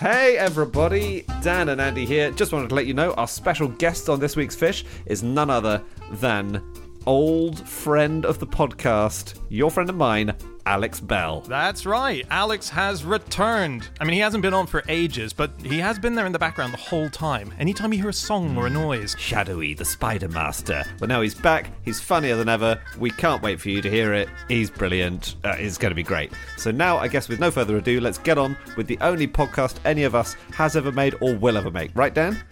Hey everybody, Dan and Andy here. Just wanted to let you know our special guest on this week's Fish is none other than old friend of the podcast, your friend of mine, Alex Bell. That's right. Alex has returned. I mean, he hasn't been on for ages, but he has been there in the background the whole time. Anytime you hear a song or a noise. Shadowy, the Spider Master. But now he's back. He's funnier than ever. We can't wait for you to hear it. He's brilliant. Uh, it's going to be great. So now, I guess, with no further ado, let's get on with the only podcast any of us has ever made or will ever make. Right, Dan?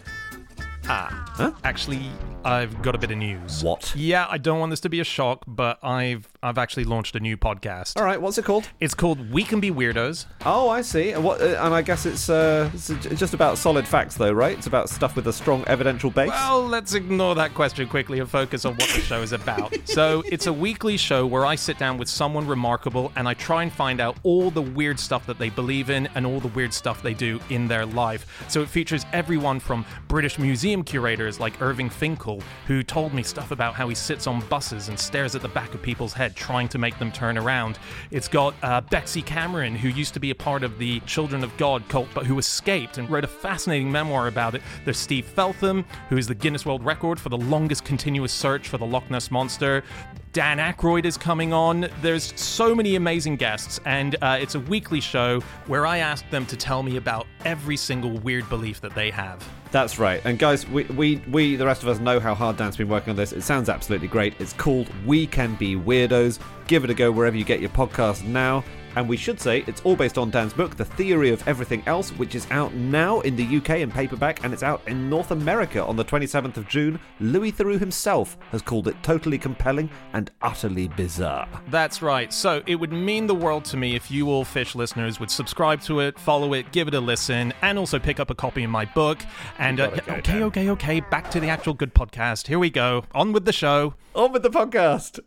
Ah. Huh? Actually, I've got a bit of news. What? Yeah, I don't want this to be a shock, but I've I've actually launched a new podcast. All right, what's it called? It's called We Can Be Weirdos. Oh, I see. And what? Uh, and I guess it's, uh, it's just about solid facts, though, right? It's about stuff with a strong evidential base. Well, let's ignore that question quickly and focus on what the show is about. so, it's a weekly show where I sit down with someone remarkable and I try and find out all the weird stuff that they believe in and all the weird stuff they do in their life. So, it features everyone from British museum curators like Irving Finkel, who told me stuff about how he sits on buses and stares at the back of people's head trying to make them turn around. It's got uh, Bexy Cameron, who used to be a part of the Children of God cult, but who escaped and wrote a fascinating memoir about it. There's Steve Feltham, who is the Guinness World Record for the longest continuous search for the Loch Ness Monster. Dan Aykroyd is coming on. There's so many amazing guests, and uh, it's a weekly show where I ask them to tell me about every single weird belief that they have. That's right. And guys, we, we, we, the rest of us, know how hard Dan's been working on this. It sounds absolutely great. It's called We Can Be Weirdos. Give it a go wherever you get your podcast now. And we should say it's all based on Dan's book, The Theory of Everything Else, which is out now in the UK in paperback and it's out in North America on the 27th of June. Louis Theroux himself has called it totally compelling and utterly bizarre. That's right. So it would mean the world to me if you all fish listeners would subscribe to it, follow it, give it a listen, and also pick up a copy of my book. And uh, okay, Dan. okay, okay, back to the actual good podcast. Here we go. On with the show. On with the podcast.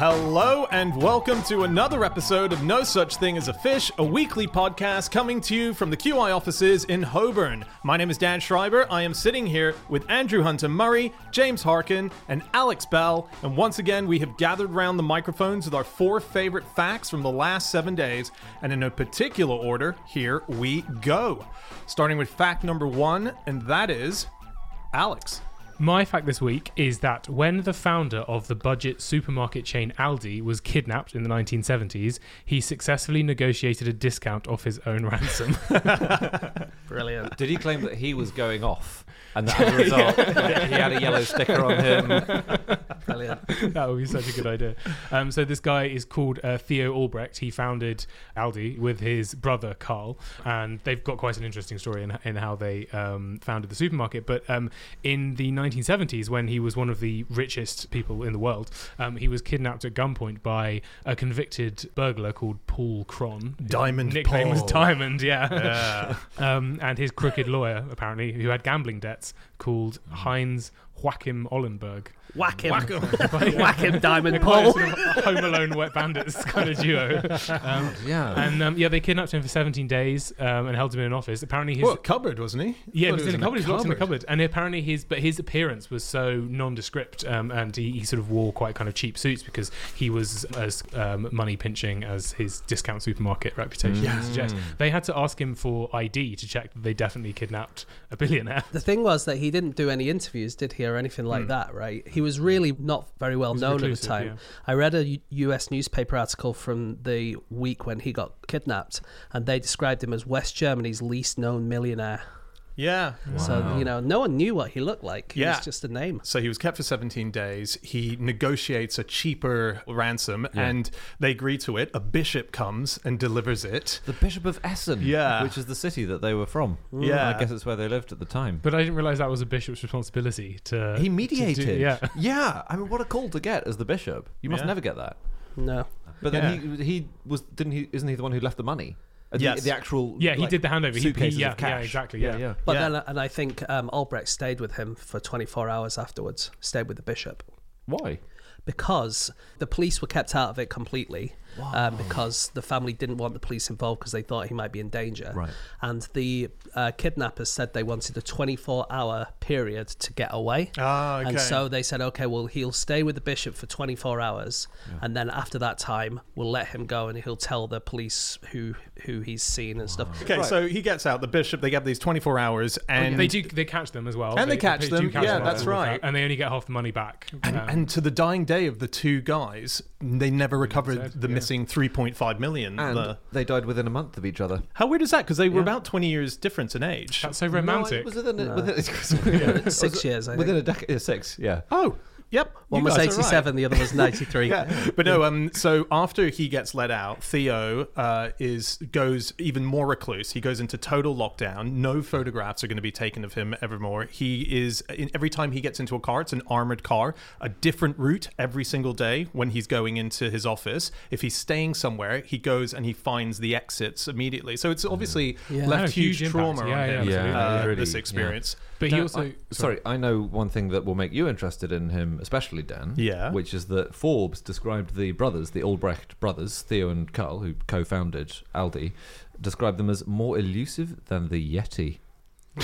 Hello and welcome to another episode of No Such Thing as a Fish, a weekly podcast coming to you from the QI offices in Holborn. My name is Dan Schreiber. I am sitting here with Andrew Hunter Murray, James Harkin, and Alex Bell. And once again, we have gathered round the microphones with our four favorite facts from the last seven days. And in no particular order, here we go. Starting with fact number one, and that is Alex. My fact this week is that when the founder of the budget supermarket chain Aldi was kidnapped in the 1970s, he successfully negotiated a discount off his own ransom. Brilliant. Did he claim that he was going off? And that as a result, he had a yellow sticker on him. Brilliant. that would be such a good idea. Um, so this guy is called uh, Theo Albrecht. He founded Aldi with his brother Carl, and they've got quite an interesting story in, in how they um, founded the supermarket. But um, in the 1970s, when he was one of the richest people in the world, um, he was kidnapped at gunpoint by a convicted burglar called Paul Kron. His Diamond nickname was Diamond, yeah. Yeah. um, and his crooked lawyer, apparently, who had gambling called mm. Heinz Joachim Ollenburg. Whack him. Whack 'em. Whack him, Diamond Quite Paul. sort of Home Alone, Wet Bandits kind of duo. Um, Yeah. and um, yeah, they kidnapped him for 17 days um, and held him in an office. Apparently, his What, cupboard, wasn't he? yeah, he Thought was in a a cupboard. He was locked in a cupboard, and apparently his but his appearance was so nondescript, um, and he, he sort of wore quite kind of cheap suits because he was as um, money pinching as his discount supermarket reputation Yeah. suggests. They had to ask him for ID to check that they definitely kidnapped a billionaire. The thing was that he didn't do any interviews, did he, or anything like hmm. that, right? He was really not very well known at the time. yeah. I read a U- US newspaper article from the week when he got kidnapped, and they described him as West Germany's least known millionaire. Yeah. So, you know, no one knew what he looked like. He Yeah. was just a name. So he was kept for 17 days. He negotiates a cheaper ransom and they agree to it. A bishop comes and delivers it. the Bishop of Essen, Yeah. which is the city that they were from. Mm. Yeah. I guess it's where they lived at the time. But I didn't realize that was a bishop's responsibility to. He to mediated. do- yeah. yeah. I mean, what a call to get as the bishop. You must Yeah. never get that. No. But then he he was didn't he? Isn't he the one who left the money? Uh, the, Yes. the actual Yeah, he did the handover. He- he- yeah, of cash. yeah, exactly, yeah. yeah. But Yeah. then, and I think um, Albrecht stayed with him for 24 hours afterwards, stayed with the bishop. Why? Because the police were kept out of it completely. um, because the family didn't want the police involved because they thought he might be in danger. Right. And the uh, kidnappers said they wanted a 24 hour period to get away. Ah, okay. And so they said, okay, well, he'll stay with the bishop for 24 hours, and then after that time, we'll let him go, and he'll tell the police who who he's seen and stuff. Okay, so he gets out. The bishop. They get these 24 hours, and they do they catch them as well. And they catch do them, catch yeah, them that's all the time, right. And they only get half the money back. And, Um, and to the dying day of the two guys, they never recovered said, the yeah. missing 3.5 million. And The- they died within a month of each other. how weird is that? Because they were Yeah. about 20 years difference in age. that's so romantic. No, it was within, a, No. within Six years, I Within think. a decade, six, yeah. oh, yep. One was guys are right. 87, the other was 93. yeah, but no. Um, so after he gets let out, Theo uh, is goes even more recluse. He goes into total lockdown. No photographs are going to be taken of him evermore. He is in, every time he gets into a car, it's an armored car, a different route every single day when he's going into his office. If he's staying somewhere, he goes and he finds the exits immediately. So it's obviously Yeah. left No, huge, huge trauma impact. Yeah, on yeah, him. absolutely. uh, really, this yeah. experience. But he also I- sorry, I know one thing that will make you interested in him, especially Dan. Yeah. Which is that Forbes described the brothers, the Albrecht brothers, Theo and Carl, who co-founded Aldi, described them as more elusive than the Yeti.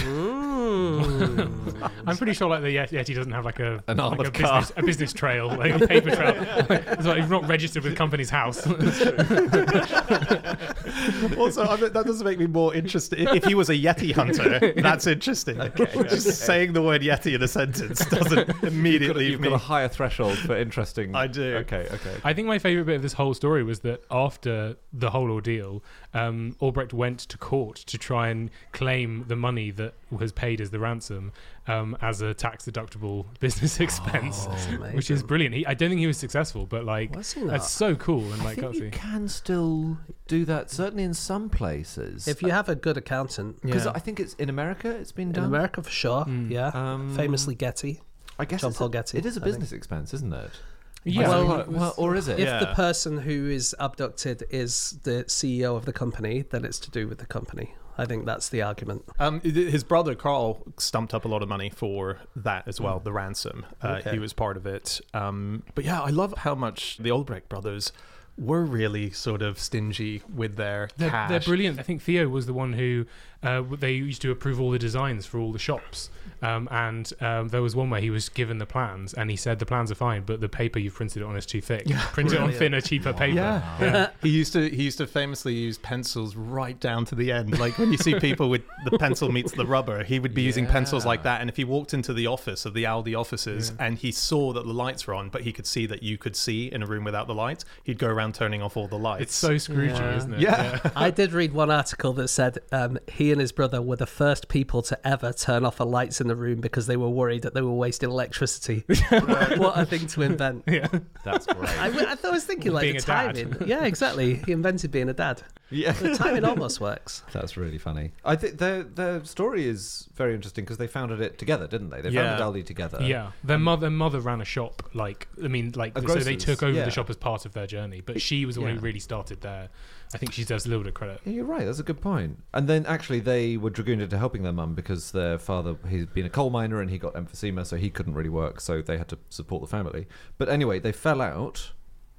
I'm pretty sure like the Yeti, Yeti doesn't have like a An like armored a business, a business trail, like a paper trail. it's like he's not registered with company's house. also, I mean, that doesn't make me more interested. If he was a Yeti hunter, that's interesting. Just saying the word Yeti in a sentence doesn't immediately You've leave got a me. higher threshold for interesting. I do. Okay, okay. I think my favorite bit of this whole story was that after the whole ordeal, um, Albrecht went to court to try and claim the money that was paid as the ransom um, as a tax deductible business expense, which is brilliant. He, I don't think he was successful, but like What's he not? that's so cool and I like think you can still do that, certainly in some places. If you have a good accountant, because Yeah. I think it's in America, it's been in done. America for sure, Mm. yeah. Um, Famously Getty. I guess John Paul a- Getty, It is a business expense, isn't it? Yeah, Well, Well, it was- well, or is it? If the person who is abducted is the CEO of the company, then it's to do with the company. I think that's the argument. Um, his brother Carl stumped up a lot of money for that as well, the ransom. Uh, Okay. He was part of it. Um, but yeah, I love how much the Albrecht brothers were really sort of stingy with their They're, cash. they're brilliant. I think Theo was the one who uh, they used to approve all the designs for all the shops. Um, and um, there was one where he was given the plans, and he said the plans are fine, but the paper you've printed it on is too thick. Print it on thinner, cheaper paper. Yeah. he used to he used to famously use pencils right down to the end. Like when you see people with the pencil meets the rubber, he would be using pencils like that. And if he walked into the office of the Aldi offices and he saw that the lights were on, but he could see that you could see in a room without the lights, he'd go around turning off all the lights. It's so Scroogey, Yeah. isn't it? Yeah. I did read one article that said um, he and his brother were the first people to ever turn off the lights in the room because they were worried that they were wasting electricity. what a thing to invent. yeah. That's great. I, I thought I was thinking like Being the a dad. timing. Yeah, exactly. He invented being a dad. yeah. The timing almost works. That's really funny. I think their their story is very interesting because they founded it together, didn't they? They Yeah. founded Aldi together. Yeah, their mother, their mother ran a shop. Like, I mean, like, so they took over yeah. the shop as part of their journey. But she was the one Yeah. who really started there. I think she deserves a little bit of credit. Yeah, you're right. That's a good point. And then actually, they were dragooned into helping their mum because their father he'd been a coal miner and he got emphysema, so he couldn't really work. So they had to support the family. But anyway, they fell out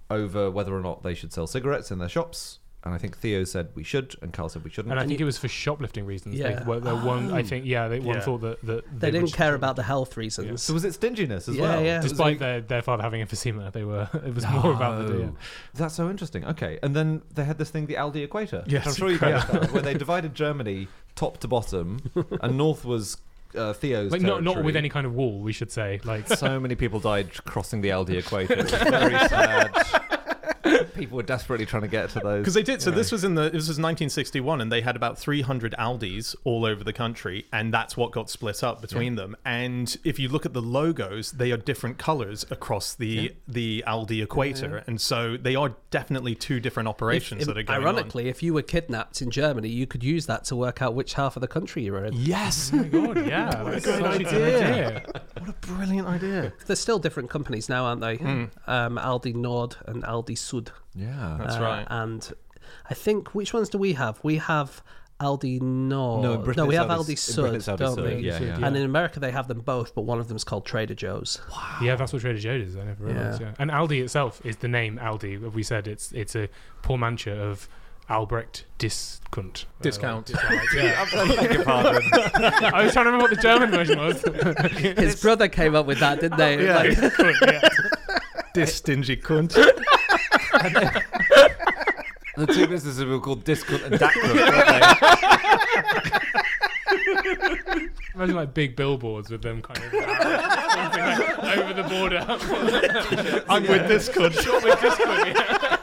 over whether or not they should sell cigarettes in their shops. And I think Theo said we should, and Carl said we shouldn't. And I think it was for shoplifting reasons. Yeah. They, were, they one, I think, yeah, they one Yeah. thought that, that They, didn't care about the health reasons. so was it stinginess as Yeah, well? yeah. Was Despite it- their, their father having emphysema, they were. It was more about the. Yeah. Oh, That's so interesting. Okay, and then they had this thing, the Aldi Equator. which Yes, I'm sure you've heard where they divided Germany top to bottom, and north was uh, Theo's Like not not with any kind of wall, we should say. Like So many people died crossing the Aldi Equator. It was very sad. People were desperately trying to get to those. Because they did. So know. this was in the this was 1961, and they had about 300 Aldis all over the country, and that's what got split up between them. And if you look at the logos, they are different colors across the the Aldi equator, and so they are definitely two different operations If- that are going on. ironically, if you were kidnapped in Germany, you could use that to work out which half of the country you were in. Yes, oh my god, yeah, that's good a good idea. idea. what a brilliant idea. There's still different companies now, aren't they? Hmm. Um, Aldi Nord and Aldi Sud. yeah. That's Uh, right. And I think which ones do we have? We have Aldi Nord. No, in Britain we have Aldi- Aldi Sud, Aldi don't Sud, we? yeah, yeah. And in America they have them both, but one of them is called Trader Joe's. Yeah, that's what Trader Joe's is. I never realized. Yeah. Yeah. and Aldi itself is the name Aldi. We said it's it's a portmanteau of Albrecht Discount. Uh, Discount. discount, yeah. I beg your pardon. I was trying to remember what the German version was. His brother came up with that, didn't they? Yeah. Like, Discount, yeah. This stingy cunt. The two businesses were called Discount and Dacron, weren't they? Imagine like big billboards with them kind of like over the border. I'm with this cunt. with Discount, yeah.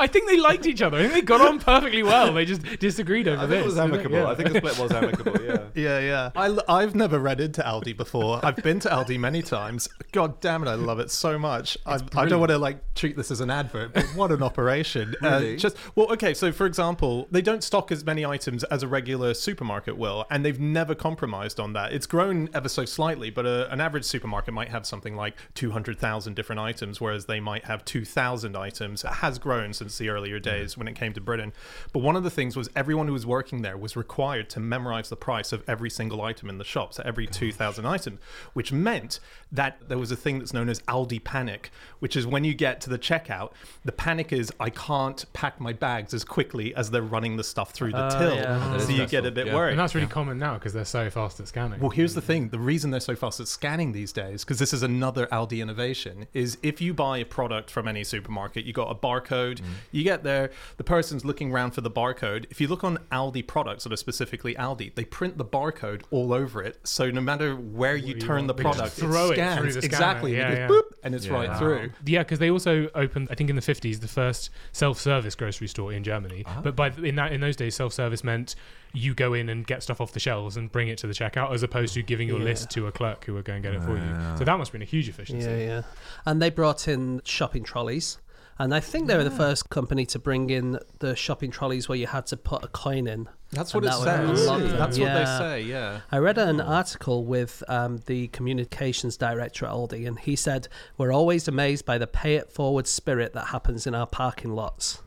I think they liked each other. I think they got on perfectly well. They just disagreed over I this. it was amicable. Yeah. I think the split was amicable, yeah. Yeah, yeah. I, have never read into Aldi before. I've been to Aldi many times. God damn it, I love it so much. I, I don't want to like treat this as an advert, but what an operation! Really? Uh, just well, okay. So for example, they don't stock as many items as a regular supermarket will, and they've never compromised on that. It's grown ever so slightly, but a, an average supermarket might have something like two hundred thousand different items, whereas they might have two thousand items. It has grown since the earlier days when it came to Britain. But one of the things was everyone who was working there was required to memorize the price of every single item in the shop, so every 2,000 items, which meant that there was a thing that's known as Aldi panic, which is when you get to the checkout, the panic is I can't pack my bags as quickly as they're running the stuff through the Oh, till. yeah. So you get a bit yeah. worried. And that's really common now because they're so fast at scanning. Well, here's the thing: the reason they're so fast at scanning these days, because this is another Aldi innovation, is if you buy a product from any supermarket, you got a barcode. Mm. You get there, the person's looking around for the barcode. If you look on Aldi products that are specifically Aldi, they print the barcode all over it, so no matter where you you turn the want, they just product, throw it scans through the exactly. Yeah, it yeah. boop, and it's Yeah. right through. Yeah, because they also opened, I think, in the fifties, the first self-service grocery store in Germany. Ah. But by th- in that in those days, self-service meant you go in and get stuff off the shelves and bring it to the checkout, as opposed to giving your Yeah. list to a clerk who would go and get it for you. So that must have been a huge efficiency. Yeah, yeah. And they brought in shopping trolleys. And I think they were the first company to bring in the shopping trolleys where you had to put a coin in. That's what it that would says. unlock them. That's what they say. Yeah. I read an article with um, the communications director at Aldi, and he said, We're always amazed by the pay it forward spirit that happens in our parking lots.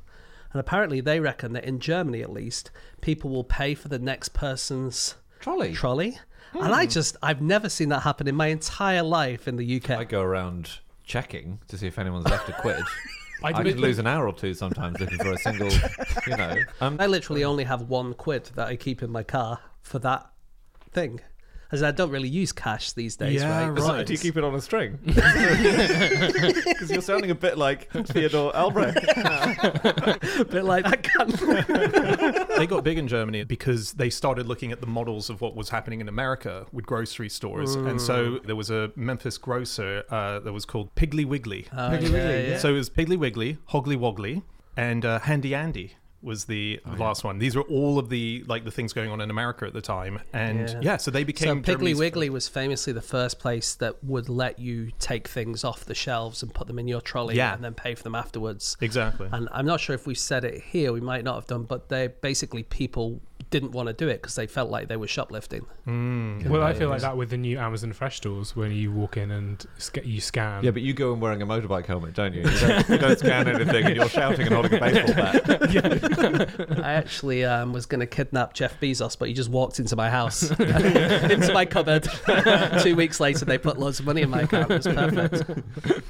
And apparently, they reckon that in Germany, at least, people will pay for the next person's Trolley. trolley. And I just, I've never seen that happen in my entire life in the UK. I go around checking to see if anyone's left a quid. I I, did- could lose an hour or two sometimes looking for a single, you know. Um, I literally only have one quid that I keep in my car for that thing. As I don't really use cash these days, Yeah, right? right. do you keep it on a string? Because you're sounding a bit like Theodore Albrecht. a bit like that gun. they got big in Germany because they started looking at the models of what was happening in America with grocery stores. And so there was a Memphis grocer uh, that was called Piggly Wiggly. Oh, yeah, yeah. So it was Piggly Wiggly, Hoggly Woggly, and uh, Handy Andy was the oh, last one. These were all of the like the things going on in America at the time. And yeah, Yeah. so they became. So Piggly Germany's Wiggly was famously the first place that would let you take things off the shelves and put them in your trolley Yeah. and then pay for them afterwards. Exactly. And I'm not sure if we said it here, we might not have done, but they basically people didn't want to do it because they felt like they were shoplifting. Well, I feel like that with the new Amazon Fresh stores when you walk in and sc- you scan. Yeah, but you go in wearing a motorbike helmet, don't you? You don't, you don't scan anything and you're shouting and holding a baseball bat. I actually um, was going to kidnap Jeff Bezos, but he just walked into my house, into my cupboard. Two weeks later, they put loads of money in my account. It was perfect.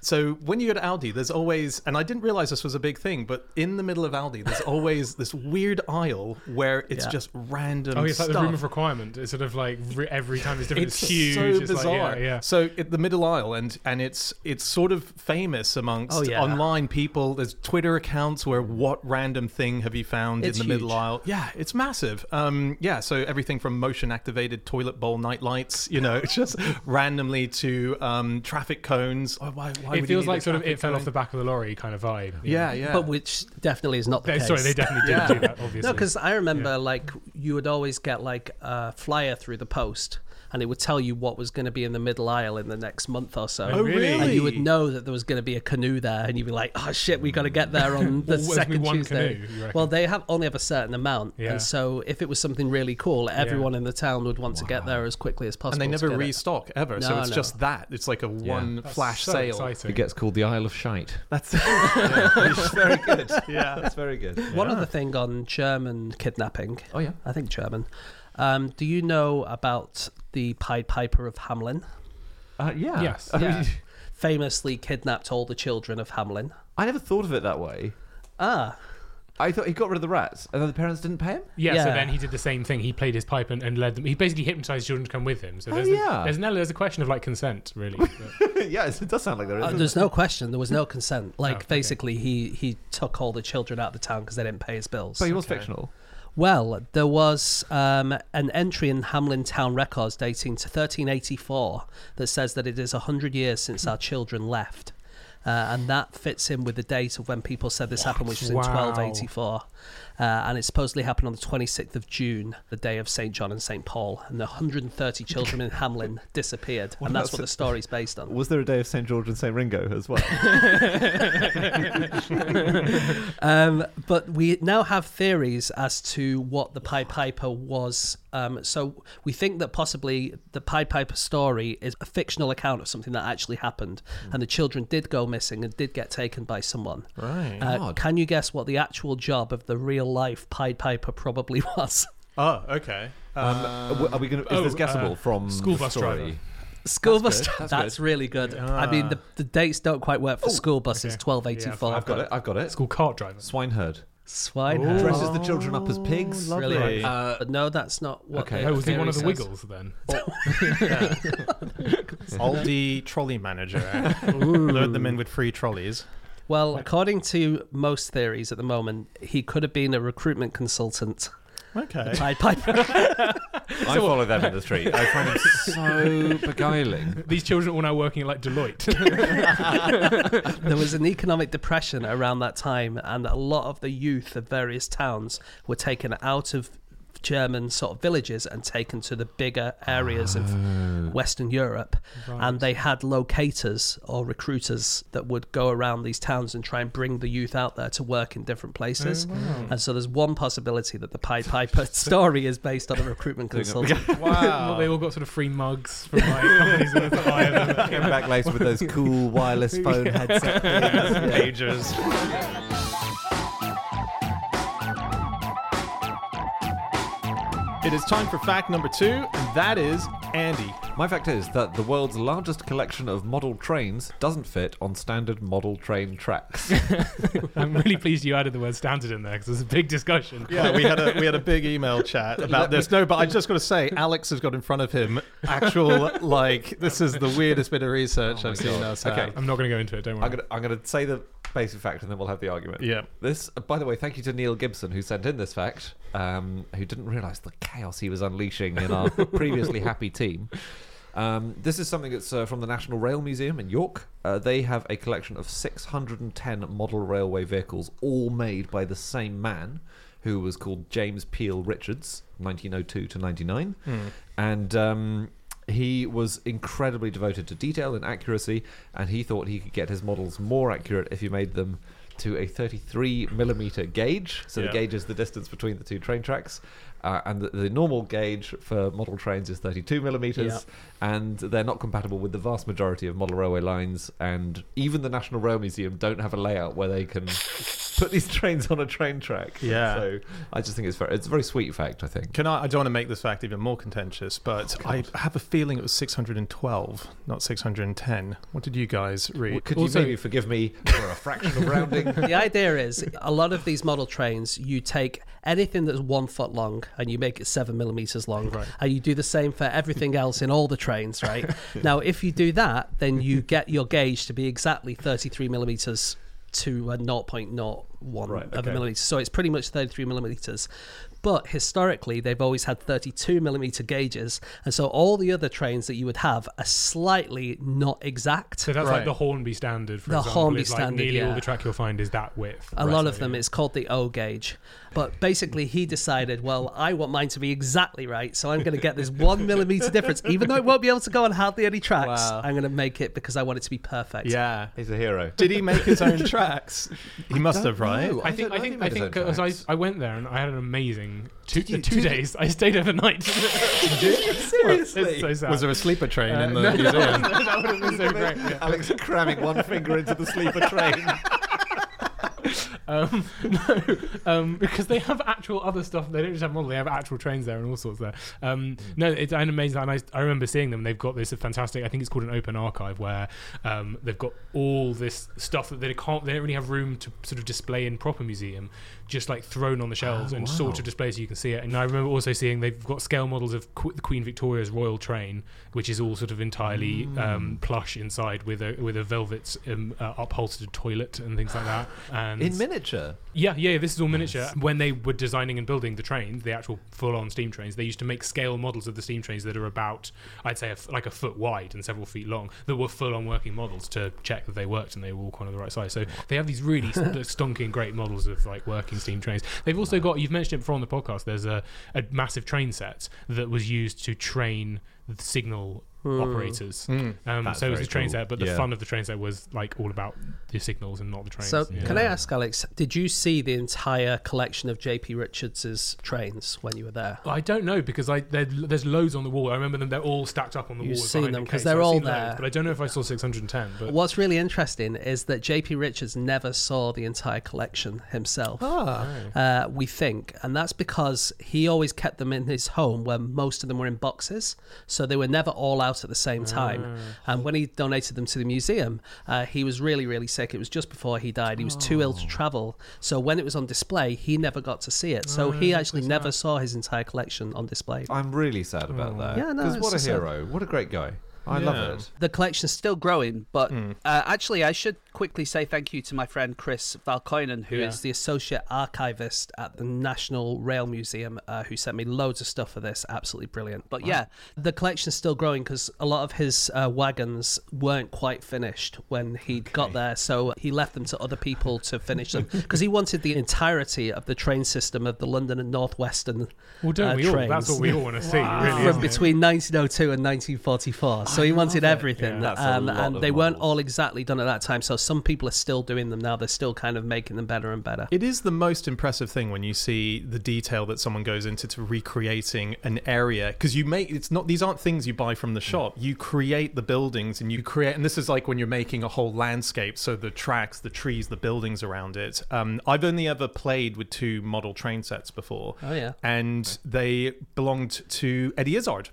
So when you go to Aldi, there's always, and I didn't realize this was a big thing, but in the middle of Aldi, there's always this weird aisle where it's Yeah. just random stuff. Oh, it's like the room of requirement. It's sort of like every time it's different. It's, it's huge. so it's bizarre. Like, yeah, yeah. So at the middle aisle, and and it's it's sort of famous amongst Oh, yeah. online people. There's Twitter accounts where what random thing have you found It's in the middle aisle? Yeah, it's massive. Um, yeah, so everything from motion activated toilet bowl night lights, you know, just randomly to um, traffic cones. Oh, why, why It feels like sort of it fell off the back of the lorry kind of vibe. you Yeah, yeah. But which definitely is not the They- case. sorry, they definitely didn't Yeah. do that. Obviously, No, because I remember like you would always get like a flyer through the post, and it would tell you what was going to be in the middle aisle in the next month or so. Oh, really? And you would know that there was going to be a canoe there, and you'd be like, "Oh shit, we got to get there on the Well, second me Tuesday." canoe, well, they have only have a certain amount, Yeah. and so if it was something really cool, everyone in the town would want to get there as quickly as possible. and they never get it. restock ever, so it's no. just that. It's like a one That's flash so sale. exciting. exciting. It gets called the Isle of Shite. That's That's very good. yeah. That's very good. One other thing on German kidnapping. Oh yeah. I think German. Um, do you know about the Pied Piper of Hamelin? Uh, yeah. Yes. Yeah. Famously kidnapped all the children of Hamelin. I never thought of it that way. Ah, I thought he got rid of the rats, and then the parents didn't pay him. Yeah, so then he did the same thing. He played his pipe and, and led them. He basically hypnotized children to come with him. So there's, Oh, a- yeah. there's, an, there's a question of like consent, really. But- yeah, it does sound like there uh, is. there's no question. There was no consent. Like okay. basically, he he took all the children out of the town because they didn't pay his bills. but he was fictional. Well, there was um, an entry in Hamelin Town Records dating to 1384 that says that it is 100 years since our children left. Uh, and that fits in with the date of when people said this happened, which was in Wow. 1284. Uh, and it supposedly happened on the 26th of June, the day of St. John and St. Paul. And the 130 children in Hamelin disappeared. and that's what the story's based on. Was there a day of St George and St Ringo as well? Um, but we now have theories as to what the Pied Piper was. Um, so we think that possibly the Pied Piper story is a fictional account of something that actually happened, and the children did go missing and did get taken by someone. Right. Uh, can you guess what the actual job of the real life Pied Piper probably was? oh, okay. Um, are we going? to Is oh, this guessable uh, from school bus story? driver. School That's bus. good, that's That's, good. really good. I mean, the, the dates don't quite work for school buses. okay. Twelve eighty four. Yeah, I've got it. I've got it. School cart driver. Swineherd Swine. Ooh. dresses the children up as pigs. Lovely. Brilliant. Uh, But no, that's not what. okay. the Oh, was he one of the says. Wiggles then? Aldi trolley manager lured them in with free trolleys. Well, according to most theories at the moment, he could have been a recruitment consultant. Okay. Pied Piper. I follow them in the street. I find them so beguiling. These children are all now working at like Deloitte. there was an economic depression around that time, and a lot of the youth of various towns were taken out of German sort of villages and taken to the bigger areas of ah. Western Europe. And they had locators or recruiters that would go around these towns and try and bring the youth out there to work in different places. Oh, and so there's one possibility that the Pied Piper story is based on a recruitment consultant. Well, they all got sort of free mugs from like companies that would hire them. Came back later with those cool wireless phone headset things. Pagers. It is time for fact number two, and that is Andy. My fact is that the world's largest collection of model trains doesn't fit on standard model train tracks. I'm really pleased you added the word standard in there because there's a big discussion. Yeah, we had a we had a big email chat about this. No, but I just got to say, Alex has got in front of him actual like this is the weirdest bit of research oh I've seen us. Okay. have. I'm not going to go into it. Don't worry. I'm gonna say the basic fact and then we'll have the argument. Yeah. This, by the way, thank you to Neil Gibson who sent in this fact, um, who didn't realise the chaos he was unleashing in our previously happy team. Um, this is something that's uh, from the National Rail Museum in York. Uh, they have a collection of 610 model railway vehicles, all made by the same man, who was called James Peel Richards, 1902 to 99, and. Um, he was incredibly devoted to detail and accuracy, and he thought he could get his models more accurate if he made them to a 33 millimeter gauge. So Yeah. the gauge is the distance between the two train tracks. Uh, and the, the normal gauge for model trains is 32 millimeters, and they're not compatible with the vast majority of model railway lines. And even the National Rail Museum don't have a layout where they can put these trains on a train track. Yeah. So I just think it's very, it's a very sweet fact. I think. Can I? I don't want to make this fact even more contentious, but I have a feeling it was 612, not 610. What did you guys read? Could Also- you maybe forgive me for a fraction of rounding? the idea is a lot of these model trains, you take anything that's one foot long and you make it seven millimeters long, and you do the same for everything else in all the trains, right? now, if you do that, then you get your gauge to be exactly 33 millimeters to a 0.01 Right, of a millimeter. So it's pretty much 33 millimeters. But historically, they've always had 32 millimeter gauges, and so all the other trains that you would have are slightly not exact. So that's Right. like the Hornby standard, for The example. Hornby is like standard, nearly all the track you'll find is that width. A lot of them, it's called the O gauge. But basically, he decided, well, I want mine to be exactly right, so I'm going to get this one millimeter difference. Even though it won't be able to go on hardly any tracks, Wow. I'm going to make it because I want it to be perfect. yeah. He's a hero. Did he make his own tracks? He must have, right? know. I I think I think I think made because I. I went there and I had an amazing building two, two days. I stayed overnight. Seriously? It's so sad. Was there a sleeper train in the Uh, no, museum? that would have been so great. yeah. Alex cramming one finger into the sleeper train. Um, no, um, because they have actual other stuff. They don't just have model; they have actual trains there and all sorts there. Um, no, it's an amazing. And I, I remember seeing them. They've got this fantastic. I think it's called an open archive where um, they've got all this stuff that they can't. They don't really have room to sort of display in proper museum, just like thrown on the shelves and sort of display so you can see it. And I remember also seeing they've got scale models of Qu- the Queen Victoria's royal train, which is all sort of entirely um, plush inside with a with a velvet um, uh, upholstered toilet and things like that. And In miniature. Yeah, yeah, this is all miniature. When they were designing and building the trains, the actual full-on steam trains, they used to make scale models of the steam trains that are about, I'd say, a f like a foot wide and several feet long, that were full-on working models to check that they worked and they were all kind of the right size. So they have these really st- stonking great models of like working steam trains. They've also got, you've mentioned it before on the podcast, there's a, a massive train set that was used to train the signal operators. Um, so it was very a train cool. set, but the Yeah. fun of the train set was like all about the signals and not the trains. So, Yeah. can I ask, Alex, did you see the entire collection of JP Richards's trains when you were there? I don't know because I there's loads on the wall. I remember them; they're all stacked up on the You've wall. seen behind them the 'cause case, they're so all seen loads, there. but I don't know if I saw 610. But What's really interesting is that JP Richards never saw the entire collection himself. Uh, we think, and that's because he always kept them in his home where most of them were in boxes, so they were never all out at the same time. And when he donated them to the museum, uh, he was really, really sick. It was just before he died. He was too ill to travel, so when it was on display, he never got to see it. So he actually never saw his entire collection on display. I'm really sad about that. Yeah, no, Because what a just a- hero. What a great guy. I Yeah. love it. The collection's still growing, but uh, actually, I should quickly say thank you to my friend Chris Valkoinen, who is Yeah. the associate archivist at the National Rail Museum, uh, who sent me loads of stuff for this. Absolutely brilliant. But yeah, The collection's still growing because a lot of his uh, wagons weren't quite finished when he got there, so he left them to other people to finish them because he wanted the entirety of the train system of the London and North Western well, don't uh, we all? That's what we all want to see. Really, from isn't it? between 1902 and 1944. So he wanted everything, Yeah. Um, and of they weren't all exactly done at that time. So some people are still doing them now. They're still kind of making them better and better. It is the most impressive thing when you see the detail that someone goes into to recreating an area because you make it's not these aren't things you buy from the shop. You create the buildings and you create and this is like when you're making a whole landscape. So the tracks, the trees, the buildings around it. Um, I've only ever played with two model train sets before. Oh, yeah. and they belonged to Eddie Izzard.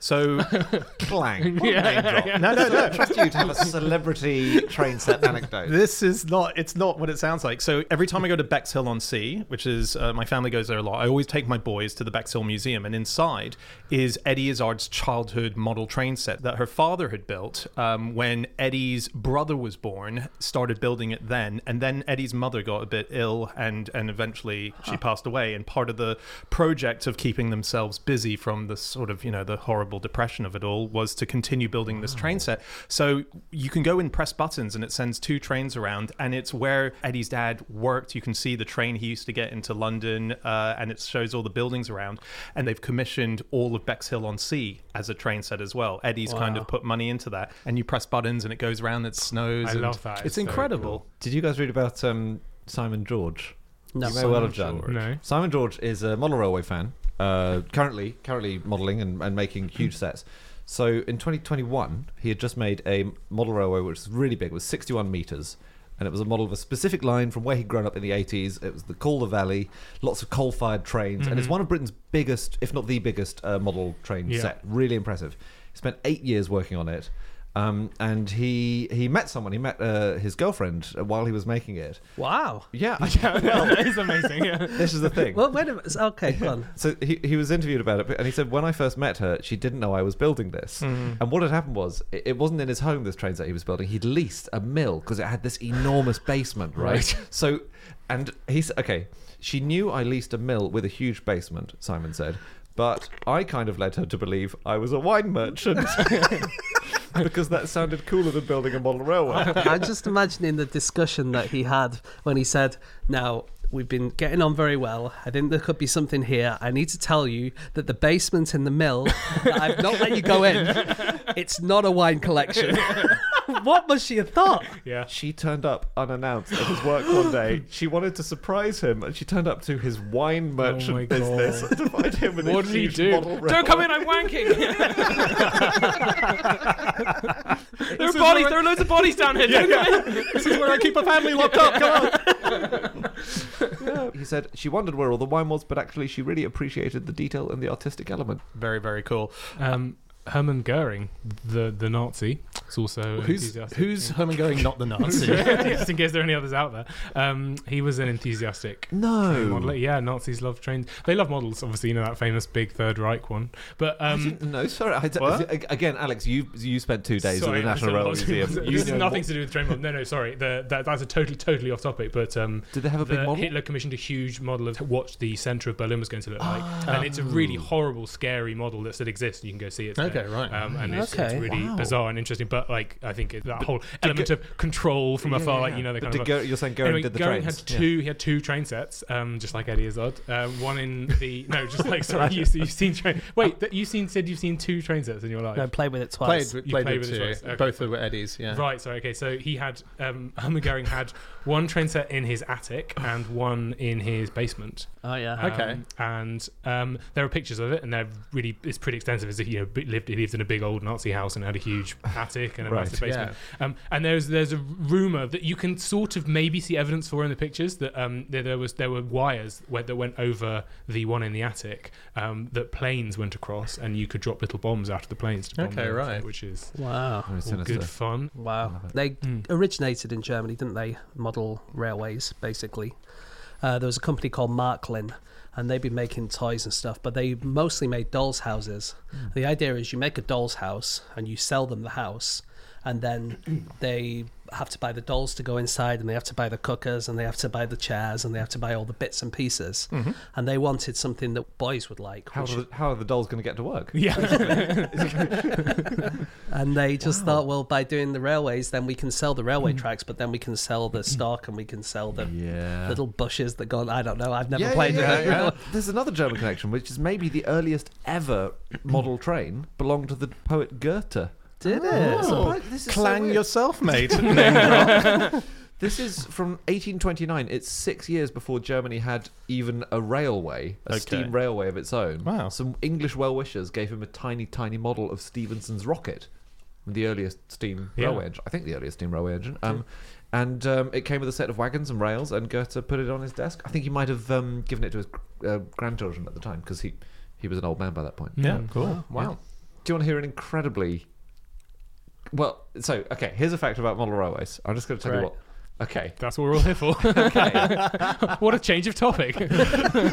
So Clang. What a drop. no, no, no. Trust you to have a celebrity train set anecdote. This is not. It's not what it sounds like. So every time I go to Bexhill on Sea, which is uh, my family goes there a lot, I always take my boys to the Bexhill Museum, and inside is Eddie Izzard's childhood model train set that her father had built um, when Eddie's brother was born. Started building it then, and then Eddie's mother got a bit ill, and and eventually she passed away. And part of the project of keeping themselves busy from the sort of you know the horrible depression of it all was to continue building this train set. So you can go and press buttons, and it sends two trains around, and it's where Eddie's dad worked. You can see the train he used to get into London, uh, and it shows all the buildings around. And they've commissioned all of Bexhill on Sea as a train set as well. Eddie's kind of put money into that, and you press buttons, and it goes around. It snows. I and love that. It's, It's so incredible. Did you guys read about um, Simon George? No. you may well have done. No. Simon George is a model railway fan. Uh, currently, currently modelling and, and making huge sets. So in 2021, he had just made a model railway which was really big. It was 61 meters, and it was a model of a specific line from where he'd grown up in the 80s. It was the Calder Valley, lots of coal-fired trains, and it's one of Britain's biggest, if not the biggest, uh, model train Yeah. set. Really impressive. He spent eight years working on it. Um, and he he met someone. He met uh, his girlfriend while he was making it. Wow. Yeah, that is amazing. Yeah. this is the thing. Well, wait a minute. Okay, go on. So he, he was interviewed about it, and he said when I first met her, she didn't know I was building this. And what had happened was it, it wasn't in his home. This train set he was building. He'd leased a mill because it had this enormous basement, right? Right. So, and he said, okay, she knew I leased a mill with a huge basement. Simon said. But I kind of led her to believe I was a wine merchant because that sounded cooler than building a model railway. I'm just imagining the discussion that he had when he said, "Now we've been getting on very well. I think there could be something here. I need to tell you that the basement in the mill that I've not let you go in. It's not a wine collection." what must she have thought? Yeah. She turned up unannounced at his work one day. She wanted to surprise him, and she turned up to his wine merchant Oh my business to find him with What a did he huge do? model Don't come in, I'm wanking. there are bodies. There are loads of bodies down here. Don't come in. this is where I keep a family locked up. Come on. He said she wondered where all the wine was, but actually she really appreciated the detail and the artistic element. Very, very cool. Um, Hermann Goering, the the Nazi, is also Who's enthusiastic. who's Herman going? Not the Nazi. just in case there are any others out there. Um, he was an enthusiastic train modeler. No. Yeah, Nazis love trains. They love models, obviously. You know that famous big Third Reich one. But um, no, sorry. I d- What? again, Alex, you you spent two days Sorry, at the National I Railway Museum. lots- You This has nothing what- to do with train model. No, no, sorry. The, that, that's a totally, totally off topic. But um, Did they have a big model? Hitler commissioned a huge model of what the centre of Berlin was going to look like, and it's a really horrible, scary model that still exists. You can go see it. Okay, right. Um, and it's, it's really Wow. bizarre and interesting. But like, I think it, that whole element of control from Yeah, afar, yeah, like yeah. you know, the But kind of. Go- you're saying Goering anyway, did the Goering trains? had two. He had two train sets, um, just like Eddie Izzard. Uh, one in the no, just like sorry, you, you've seen train. Wait, that you seen said you've seen two train sets in your life. No, played with it played twice. with, You played played with with two. the choice. Okay, Both were Eddie's. Yeah. Right, sorry, okay. So he had um Hermann Goering had one train set in his attic and one in his basement. Oh yeah. Um, Okay. And um, there are pictures of it, and they're really it's pretty extensive. As you know, lived he lived in a big old Nazi house and had a huge attic and a Right, massive basement. Um, and there's there's a rumor that you can sort of maybe see evidence for in the pictures that um there, there was there were wires where, that went over the one in the attic um, that planes went across, and you could drop little bombs out of the planes. To bomb Okay, the- right. Which is Wow. Very all good fun. Wow. They Mm. originated in Germany, didn't they? Model railways, basically. Uh, there was a company called Marklin, and they'd been making toys and stuff, but they mostly made dolls' houses. Hmm. The idea is you make a doll's house and you sell them the house, and then they have to buy the dolls to go inside, and they have to buy the cookers, and they have to buy the chairs, and they have to buy all the bits and pieces. Mm-hmm. And they wanted something that boys would like. How, which- are the, how are the dolls going to get to work? Yeah. And they just thought, well, by doing the railways, then we can sell the railway hmm. tracks, but then we can sell the hmm. stock and we can sell the Yeah. little bushes that go. on. I don't know. I've never Yeah, played yeah, with yeah, yeah. There's another German connection, which is maybe the earliest ever model train belonged to the poet Goethe. Did Oh. it? So, this is so Clang weird. yourself, mate. Name drop. This is from 1829. It's six years before Germany had even a railway, a Okay. steam railway of its own. Wow. Some English well-wishers gave him a tiny, tiny model of Stephenson's rocket, the earliest steam Yeah. railway engine. I think the earliest steam railway engine. Um, and um, it came with a set of wagons and rails, and Goethe put it on his desk. I think he might have um, given it to his uh, grandchildren at the time because he, he was an old man by that point. Yeah, Mm. cool. Yeah. Do you want to hear an incredibly well? So okay, here's a fact about model railways. I'm just going to tell you Great. what. Okay, That's what we're all here for. Okay. what a change of topic.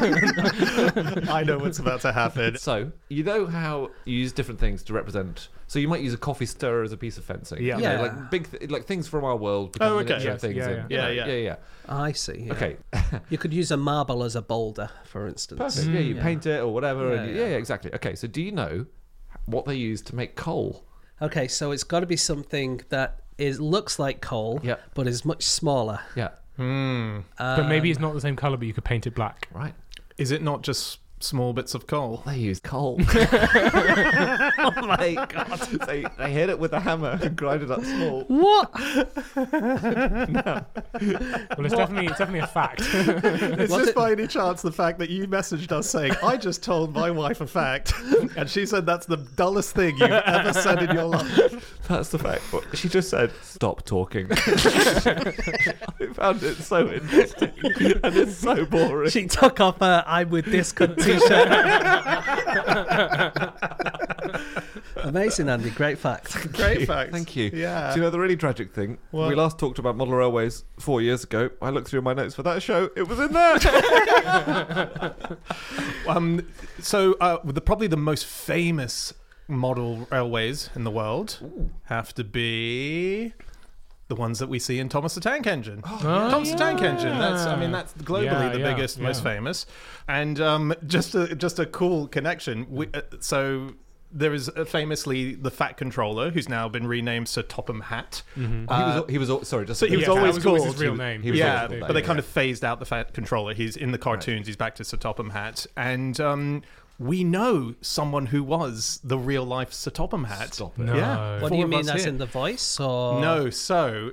I know what's about to happen. so you know how you use different things to represent. So you might use a coffee stirrer as a piece of fencing. Yeah. You know, Yeah. like big, th- like things from our world. become Oh, okay. miniature Yes, things yeah, in, yeah. you know, Yeah, yeah, yeah. yeah. I see. yeah. Okay, You could use a marble as a boulder, for instance. perfect. Yeah, you Yeah. paint it or whatever. Yeah, and you- yeah. yeah, yeah, exactly. Okay, so do you know what they use to make coal? Okay, so it's got to be something that is looks like coal, Yeah. but is much smaller. Yeah, Hmm. but maybe it's not the same color, but you could paint it black. right. Is it not just small bits of coal? They use coal. oh my god! They, they hit it with a hammer and grind it up small. What? no. Well, it's definitely it's definitely a fact. Is Was this it- by any chance the fact that you messaged us saying, I just told my wife a fact, and she said that's the dullest thing you've ever said in your life? That's the fact. But she just said, "Stop talking." I found it so interesting, and it's so boring. She took off her "I'm with this cunt" t-shirt. Amazing, Andy. Great fact. Great fact. Thank you. Yeah. Do you know the really tragic thing? What? We last talked about model railways four years ago. I looked through my notes for that show. It was in there. Um, so, uh, the, probably the most famous model railways in the world have to be the ones that we see in Thomas the Tank Engine. Thomas the Tank Engine. That's, I mean, that's globally Yeah, the yeah, biggest, most famous, and um, just a just a cool connection. We, uh, so. There is uh, famously the Fat Controller, who's now been renamed Sir Topham Hatt. he was. He was. Sorry, just so he was Yeah, that always was always called- his real name. he was yeah, always called but that, they yeah. kind of phased out the Fat Controller. He's in the cartoons. He's back to Sir Topham Hatt, and um, we know someone who was the real life Sir Topham Hatt. Stop it. No. Yeah. What do you mean? us That's here. in the voice, or No, so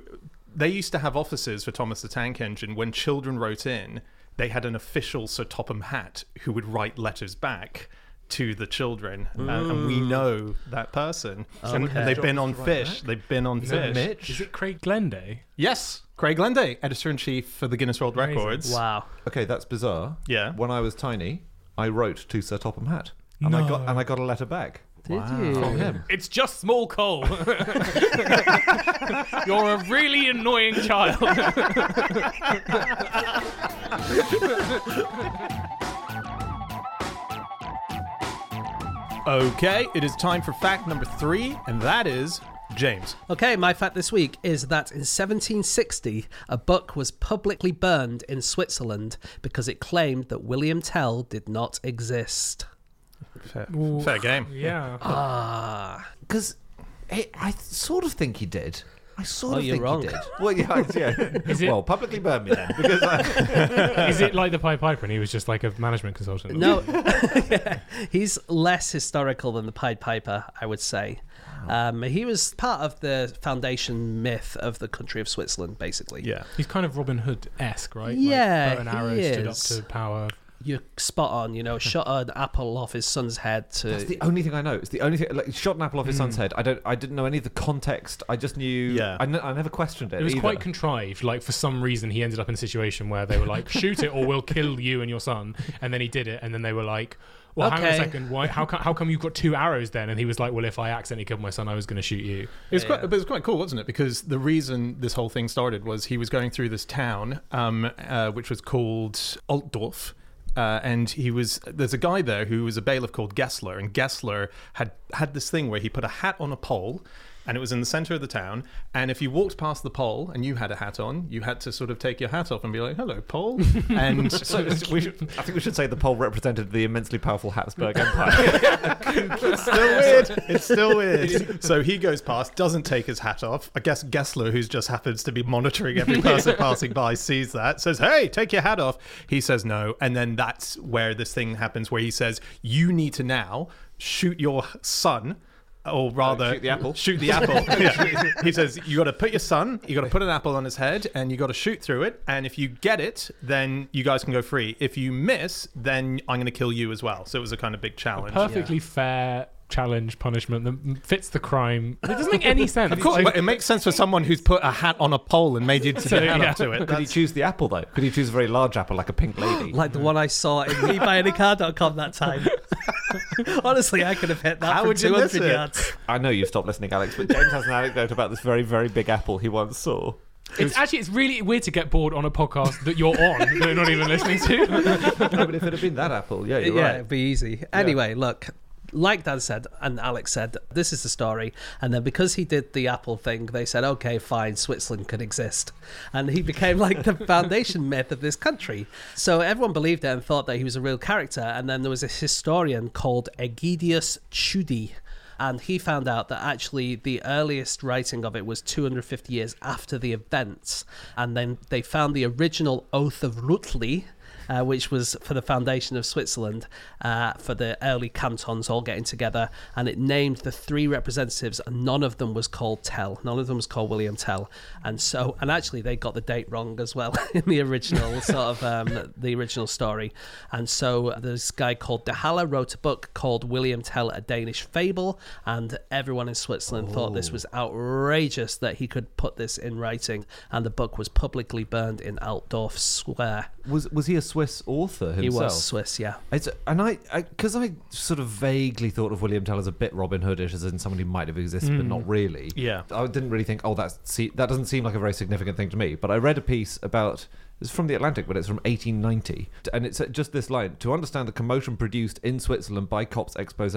they used to have offices for Thomas the Tank Engine. When children wrote in, they had an official Sir Topham Hatt who would write letters back to the children, and, and we mm. know that person. Oh, and, Okay. and they've been on Fish. They've been on Fish. Mitch? Is it Craig Glenday? Yes, Craig Glenday, editor in chief for the Guinness World Amazing. Records. wow. Okay, that's bizarre. Yeah. When I was tiny, I wrote to Sir Topham Hatt, and I got and I got a letter back Did from you? him. It's just small coal. You're a really annoying child. Okay, it is time for fact number three, and that is James. Okay, my fact this week is that in 1760, a book was publicly burned in Switzerland because it claimed that William Tell did not exist. Fair, fair game. yeah. Ah, Because I sort of think he did. I sort Oh, of you're think wrong. he did. Well, yeah, yeah. Is it- well, publicly burn me then, because I, Is it like the Pied Piper and he was just like a management consultant? no, he's less historical than the Pied Piper, I would say. Um, he was part of the foundation myth of the country of Switzerland, basically. Yeah. He's kind of Robin Hood esque, right? Yeah, like, bow and arrow he stood up to power. You're spot on. You know, shot an apple off his son's head to. that's the only thing I know. It's the only thing. Like, shot an apple off his Hmm. son's head. I don't. I didn't know any of the context. I just knew. Yeah. I, n- I never questioned it. It was either. quite contrived. Like for some reason, he ended up in a situation where they were like, "Shoot it, or we'll kill you and your son." And then he did it, and then they were like, "Well, hang on a second. Why? How come? How come you've got two arrows then?" And he was like, "Well, if I accidentally killed my son, I was going to shoot you." It was quite, but it was quite cool, wasn't it? Because the reason this whole thing started was he was going through this town, um, uh, which was called Altdorf. Uh, and he was there's a guy there who was a bailiff called Gessler, and Gessler had had this thing where he put a hat on a pole, and it was in the center of the town. And if you walked past the pole and you had a hat on, you had to sort of take your hat off and be like, "Hello, pole." And So we should, I think we should say the pole represented the immensely powerful Habsburg Empire. it's still weird. It's still weird. so he goes past, doesn't take his hat off. I guess Gessler, who just happens to be monitoring every person passing by, sees that, says, Hey, take your hat off. He says no. And then that's where this thing happens where he says, You need to now shoot your son. Or uh, rather, shoot the apple. Shoot the apple. Yeah. He says you got to put your son, you got to put an apple on his head, and you got to shoot through it. And if you get it, then you guys can go free. If you miss, then I'm going to kill you as well. So it was a kind of big challenge. Perfectly fair challenge punishment that fits the crime. It doesn't make any sense. Of course, Like- but it makes sense for someone who's put a hat on a pole and made you to So, the hand yeah. up to it. Could he That's- choose the apple though? Could he choose a very large apple, like a pink lady? like the one I saw in WeBuyAnyCar.com that time. Honestly, I could have hit that How from would you miss 200 it? yards. I know you've stopped listening, Alex, but James has an anecdote about this very, very big apple he once saw. It's actually it's really weird to get bored on a podcast that you're on that you're not even listening to. no, but if it had been that apple, yeah, you're yeah, right. it'd be easy. Anyway, look, like Dan said and Alex said, this is the story. And then because he did the Apple thing, they said, okay, fine, Switzerland can exist. And he became like the foundation myth of this country. So everyone believed it and thought that he was a real character. And then there was a historian called Egidius Tschudi And he found out that actually the earliest writing of it was 250 years after the events. And then they found the original Oath of Rutli, uh, which was for the foundation of Switzerland, uh, for the early cantons all getting together, and it named the three representatives, and none of them was called Tell. None of them was called William Tell, and so, and actually they got the date wrong as well in the original sort of um, the original story, and so this guy called De Haller wrote a book called William Tell: A Danish Fable, and everyone in Switzerland thought this was outrageous that he could put this in writing, and the book was publicly burned in Altdorf Square. Was was he a Swiss author himself? He was Swiss, yeah. It's, and I, because I, sort of vaguely thought of William Tell as a bit Robin Hoodish, as in someone who might have existed but not mm. really. Yeah. I didn't really think, oh, that's see, that doesn't seem like a very significant thing to me. But I read a piece about it's from the Atlantic, but it's from 1890, and it's uh, just this line: to understand the commotion produced in Switzerland by Kopp's expose,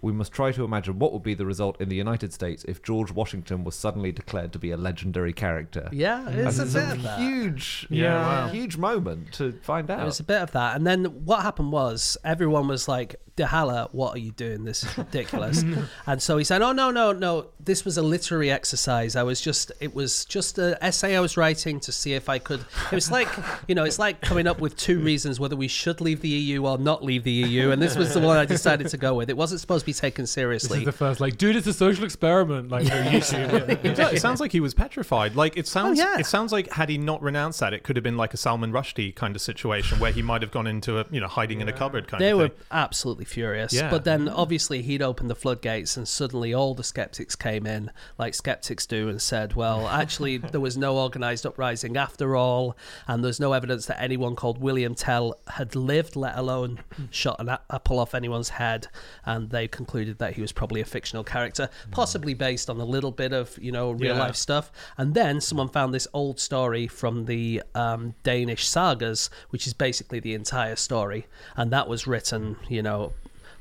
we must try to imagine what would be the result in the United States if George Washington was suddenly declared to be a legendary character. Yeah, And it's a it's bit a of that. huge, Yeah, wow. huge moment to find out. It was a bit of that. And then what happened was everyone was like, De Haller, what are you doing? This is ridiculous. and so he said, Oh no, no, no. This was a literary exercise. I was just it was just an essay I was writing to see if I could it was like like you know, it's like coming up with two reasons whether we should leave the EU or not leave the EU, and this was the one I decided to go with. It wasn't supposed to be taken This seriously. is the first, like, dude, it's a social experiment. Like, on YouTube. It, does- it sounds like he was petrified. Like it sounds. Oh, yeah. It sounds like had he not renounced that, it could have been like a Salman Rushdie kind of situation where he might have gone into a you know hiding in a cupboard kind They of They were thing. absolutely furious. Yeah. But then obviously he'd opened the floodgates and suddenly all the skeptics came in, like skeptics do, and said, well, actually, there was no organised uprising after all, and there's no evidence that anyone called William Tell had lived, let alone shot an a- apple off anyone's head. And they concluded that he was probably a fictional character, possibly based on a little bit of, you know, real Yeah. life stuff. And then someone found this old story from the um, Danish sagas, which is basically the entire story. And that was written, you know,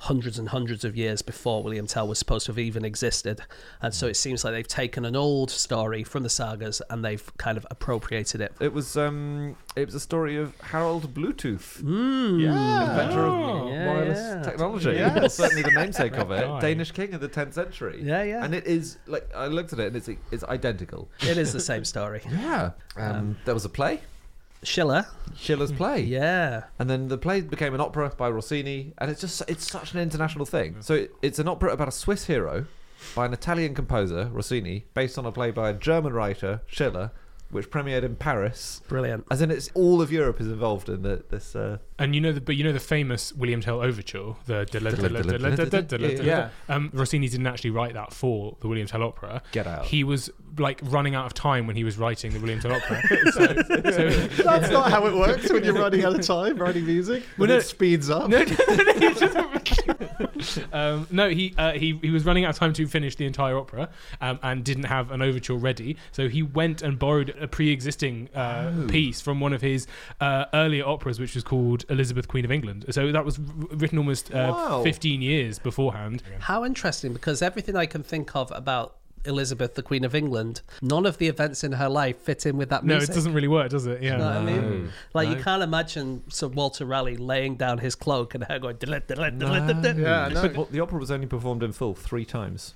hundreds and hundreds of years before William Tell was supposed to have even existed. And so it seems like they've taken an old story from the sagas and they've kind of appropriated it. It was um, it was a story of Harold Bluetooth, Yeah. inventor of Oh. Yeah, wireless yeah. technology. Yes. Or certainly the namesake of it, Danish king of the 10th century. Yeah, yeah. And it is like I looked at it and it's it's identical. It is the same story. Yeah. Um, there was a play, Schiller, Schiller's play. yeah. And then the play became an opera by Rossini, and it's just it's such an international thing. So it, it's an opera about a Swiss hero by an Italian composer, Rossini, based on a play by a German writer, Schiller, which premiered in Paris. Brilliant. As in, it's all of Europe is involved in the, this. Uh, And you know the, but you know the famous William Tell overture, the Yeah. um, Rossini didn't actually write that for the William Tell opera. Get out. He was like running out of time when he was writing the William Tell opera. so, so That's not how it works when you're running out of time writing music. When no- it speeds up. no, no, no, no, he just- um, no, he, uh, he he was running out of time to finish the entire opera um, and didn't have an overture ready. So he went and borrowed a pre-existing uh, piece from one of his uh, earlier operas, which was called Elizabeth, Queen of England. So that was r- written almost uh, Wow. 15 years beforehand. How interesting, because everything I can think of about Elizabeth, the Queen of England, none of the events in her life fit in with that music. No, music. it doesn't really work, does it? Yeah. You know what I mean? Like you can't imagine Sir Walter Raleigh laying down his cloak and her going. "Diddle, diddle, diddle, diddle, diddle." Yeah, no. But well, the opera was only performed in full three times.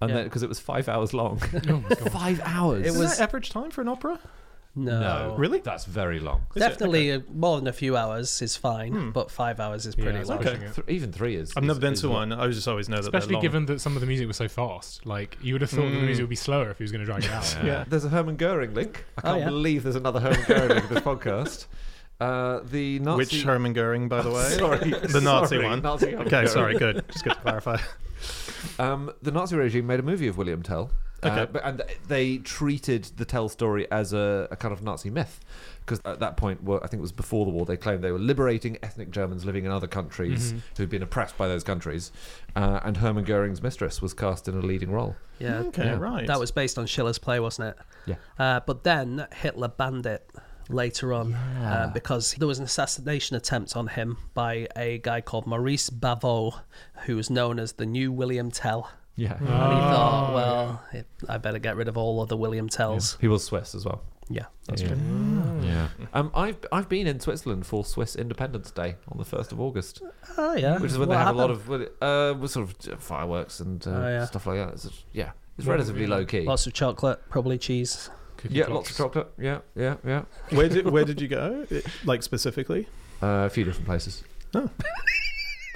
And Yeah. then because it was five hours long. Oh my God. five hours. It Is was- that average time for an opera? No, Really? That's very long. Is it? definitely uh, more than a few hours is fine, but five hours is pretty it's long. okay. Th- even three is. I've is- never been is to long. one. I just always know that they're Especially long. given that some of the music was so fast. Like, you would have thought that the Mm. music would be slower if he was going to drag it out. Yeah. There's a Herman Goering link. I Oh, can't yeah. believe there's another Herman Goering link in this podcast. Uh, the Nazi. Which Hermann Goering, by the way? Sorry, the Nazi sorry, one. Nazi Hermann okay, Goering. sorry, good. Just good to clarify. Um, the Nazi regime made a movie of William Tell. Uh, but, and they treated the Tell story as a, a kind of Nazi myth. Because at that point, well, I think it was before the war, they claimed they were liberating ethnic Germans living in other countries Mm-hmm. who'd been oppressed by those countries. Uh, and Hermann Goering's mistress was cast in a leading role. Yeah, Okay, Yeah. right. that was based on Schiller's play, wasn't it? Yeah. Uh, but then Hitler banned it later on uh, because there was an assassination attempt on him by a guy called Maurice Bavaud, who was known as the new William Tell. Yeah. And he thought, well, I better get rid of all of the William Tells. He was Swiss as well. Yeah, that's yeah. true. Yeah. Um, I've I've been in Switzerland for Swiss Independence Day on the first of August, Oh, yeah. which is when What they have a lot of uh, sort of fireworks and uh, Oh, yeah. stuff like that. It's just- yeah, it's relatively low key. Lots of chocolate, probably cheese. Cookie Yeah, clocks. lots of chocolate. Yeah, yeah, yeah. Where did where did you go? It- like specifically? Uh, a few different places.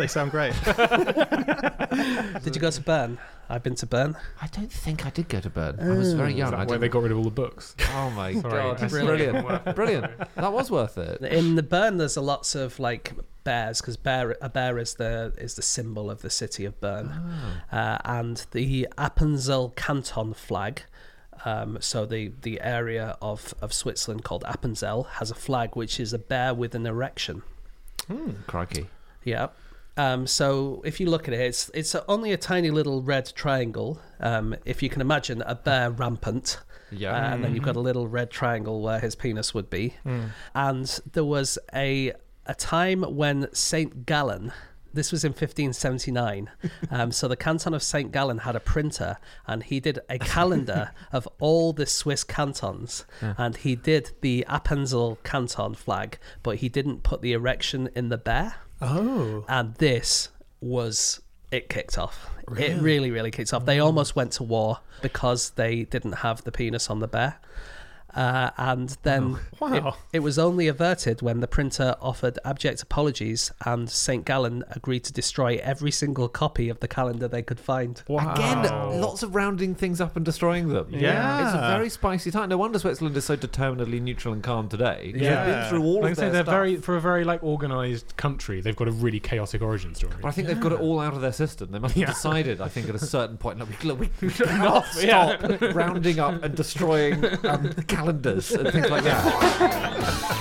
They sound great. Did you go to Bern? I've been to Bern. I don't think I did go to Bern. I was very Is young. that I where they didn't... got rid of all the books? Oh my god, that's brilliant, brilliant. brilliant. That was worth it. In the Bern, there's a lots of like bears because bear a bear is the is the symbol of the city of Bern, uh, and the Appenzell Canton flag. Um, so the the area of of Switzerland called Appenzell has a flag which is a bear with an erection. Crikey. Yeah. Um, so if you look at it, it's it's only a tiny little red triangle. Um, if you can imagine a bear rampant, Yeah. uh, and then you've got a little red triangle where his penis would be. Hmm. And there was a a time when Saint Gallen. This was in 1579. Um, so the canton of St. Gallen had a printer and he did a calendar of all the Swiss cantons. And he did the Appenzell canton flag, but he didn't put the erection in the bear Oh. and this was it kicked off. It really, really kicked off. They mm. almost went to war because they didn't have the penis on the bear. Uh, and then Wow. it, it was only averted when the printer offered abject apologies and St. Gallen agreed to destroy every single copy of the calendar they could find. Wow. Again, lots of rounding things up and destroying them. Yeah. It's a very spicy time. No wonder Switzerland is so determinedly neutral and calm today. They've Yeah. been through all Like I of say, their they're stuff. very for a very like organized country. They've got a really chaotic origin story. But I think they've got it all out of their system. They must have Yeah. decided, I think, at a certain point, no, we, we, we cannot yeah. stop rounding up and destroying um, calendars and things like that.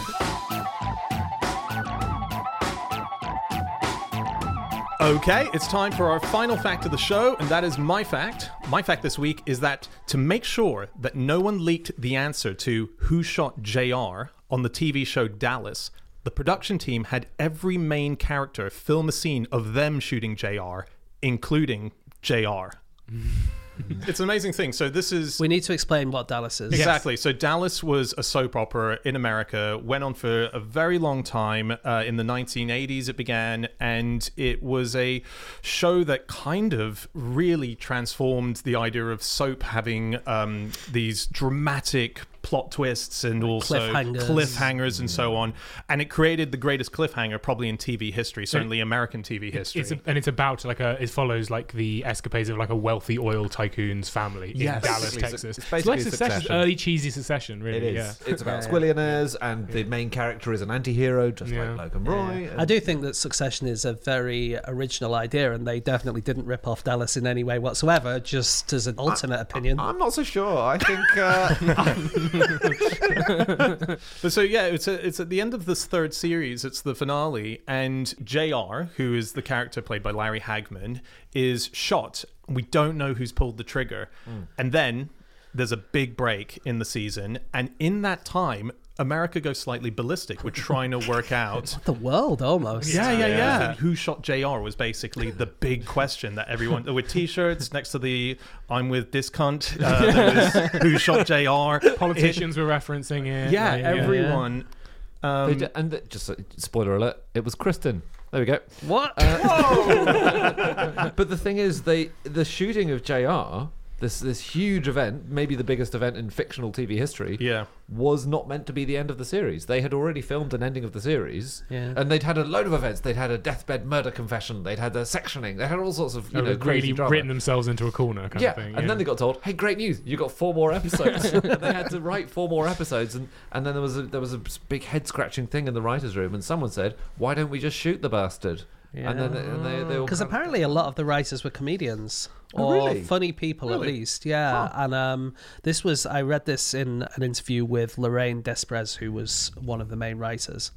Okay, it's time for our final fact of the show, and that is my fact. My fact this week is that to make sure that no one leaked the answer to who shot JR on the TV show Dallas, the production team had every main character film a scene of them shooting JR, including JR. it's an amazing thing. So this is We need to explain what Dallas is. Exactly. So Dallas was a soap opera in America, went on for a very long time. Uh, in the 1980s, it began, and it was a show that kind of really transformed the idea of soap having um, these dramatic plot twists and also cliffhangers. cliffhangers and so on. And it created the greatest cliffhanger probably in TV history, certainly American TV history. It's a, and it's about like a it follows like the escapades of like a wealthy oil tycoon's family in Dallas, Basically, Texas. it's basically like Succession, Succession. early cheesy Succession, really. It is. Yeah. It's about squillionaires, and the main character is an anti-hero, just Yeah. like Logan Roy. I do think that Succession is a very original idea, and they definitely didn't rip off Dallas in any way whatsoever. Just as an alternate opinion, I'm not so sure. I think uh, But so yeah, it's a, it's at the end of this third series. It's the finale, and Jr., who is the character played by Larry Hagman, is shot. We don't know who's pulled the trigger, hmm. and then there's a big break in the season, and in that time, America goes slightly ballistic. We're trying to work out. the world almost. Yeah, yeah, yeah. Who shot JR was basically the big question that everyone with T-shirts next to the "I'm with Discount." Uh, there was, who shot JR? Politicians were referencing it. Yeah, like, everyone. they Um, d- and th- just uh, spoiler alert, it was Kristin. There we go. What? But the thing is, they the shooting of Jr. This this huge event, maybe the biggest event in fictional TV history, yeah. was not meant to be the end of the series. They had already filmed an ending of the series, Yeah. and they'd had a load of events. They'd had a deathbed murder confession. They'd had a sectioning. They had all sorts of you They know crazy really drama. written themselves into a corner kind yeah, of thing. and then they got told, "Hey, great news! You got four more episodes." and they had to write four more episodes, and, and then there was a, there was a big head scratching thing in the writers' room, and someone said, "Why don't we just shoot the bastard?" And then they, they Because kind of- apparently a lot of the writers were comedians Oh, or really? funny people at least. Yeah, and um, this was I read this in an interview with Loraine Despres, who was one of the main writers,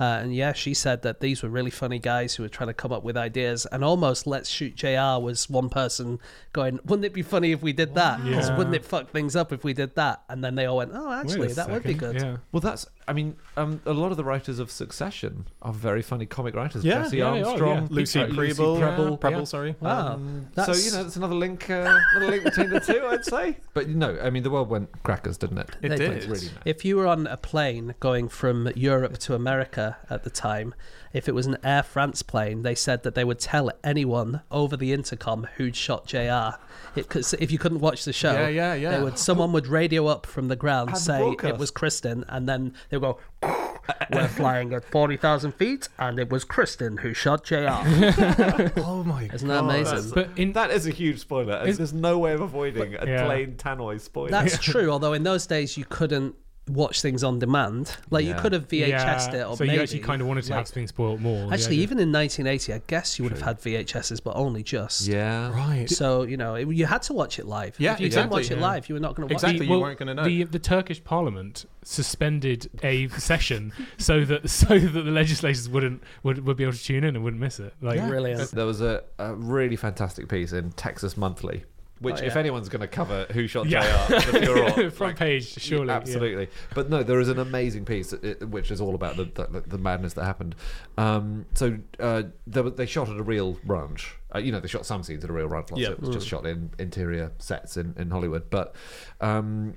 uh, and yeah, she said that these were really funny guys who were trying to come up with ideas, and almost Let's Shoot Jr. was one person going, "Wouldn't it be funny if we did that? 'Cause Yeah. Wouldn't it fuck things up if we did that?" And then they all went, "Oh, actually, that would be good." Yeah. Well, that's. I mean, um, a lot of the writers of Succession are very funny comic writers. Yeah, Jesse yeah, they are, Armstrong, yeah. Lucy Prebble, Prebble, Prebble, yeah. sorry. Wow, Um, so you know, that's another link, uh, another link between the two, I'd say. But no, I mean, the world went crackers, didn't it? It They did. did. Really mad. If you were on a plane going from Europe to America at the time, if it was an Air France plane, they said that they would tell anyone over the intercom who'd shot JR. Cause if you couldn't watch the show, Yeah, yeah, yeah. They would, someone would radio up from the ground, Had say broadcast. it was Kristin, and then they would go, We're flying at 40,000 feet, and it was Kristin who shot JR. Oh my god. Isn't that amazing? But in That is a huge spoiler. Is- There's no way of avoiding a Yeah. plain tannoy spoiler. That's true, although in those days you couldn't watch things on demand. Like you could have VHS'd yeah, it, or so maybe, you actually kind of wanted to like- have things spoiled more. Actually, yeah, even in 1980, I guess you would have had VHSs, but only just. yeah. Right. So you know, it, you had to watch it live. Yeah, if you exactly, didn't watch it live, you were not going to watch Exactly. it. you weren't gonna know. The, the Turkish Parliament suspended a session so that so that the legislators wouldn't would, would be able to tune in and wouldn't miss it. Like Brilliant. There was a, a really fantastic piece in Texas Monthly, which, Oh, if anyone's going to cover who shot Yeah. JR, the front like, page, surely. yeah. Absolutely. But no, there is an amazing piece uh, which is all about the, the, the madness that happened. Um, so uh, they, they shot at a real ranch. Uh, you know, they shot some scenes at a real ranch. Yeah. of it was just shot in interior sets in, in Hollywood. But um,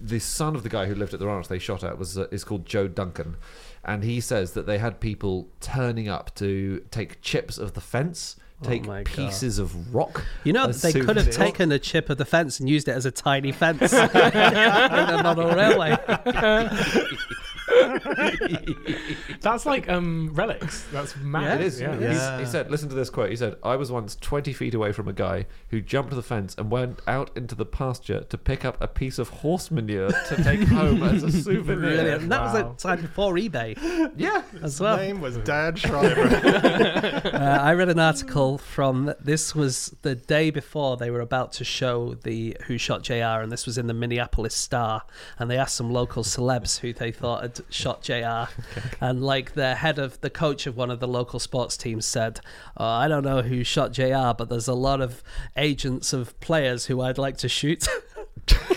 the son of the guy who lived at the ranch they shot at was uh, is called Joe Duncan, and he says that they had people turning up to take chips of the fence, Oh take Oh my God. pieces of rock. You know, they could have taken a chip of the fence and used it as a tiny fence in a model railway. That's like um relics. That's mad. It is. Yeah. He's- He said, listen to this quote. He said, I was once 20 feet away from a guy who jumped the fence and went out into the pasture to pick up a piece of horse manure to take home as a souvenir. Brilliant. And that was Wow. a time before eBay Yeah. as well. name was Dan Schreiber. Uh, I read an article from this was the day before they were about to show the Who Shot JR, and this was in the Minneapolis Star. And they asked some local celebs who they thought had shot JR. And like the head of the coach of one of the local sports teams said, oh, I don't know who shot JR, but there's a lot of agents of players who I'd like to shoot.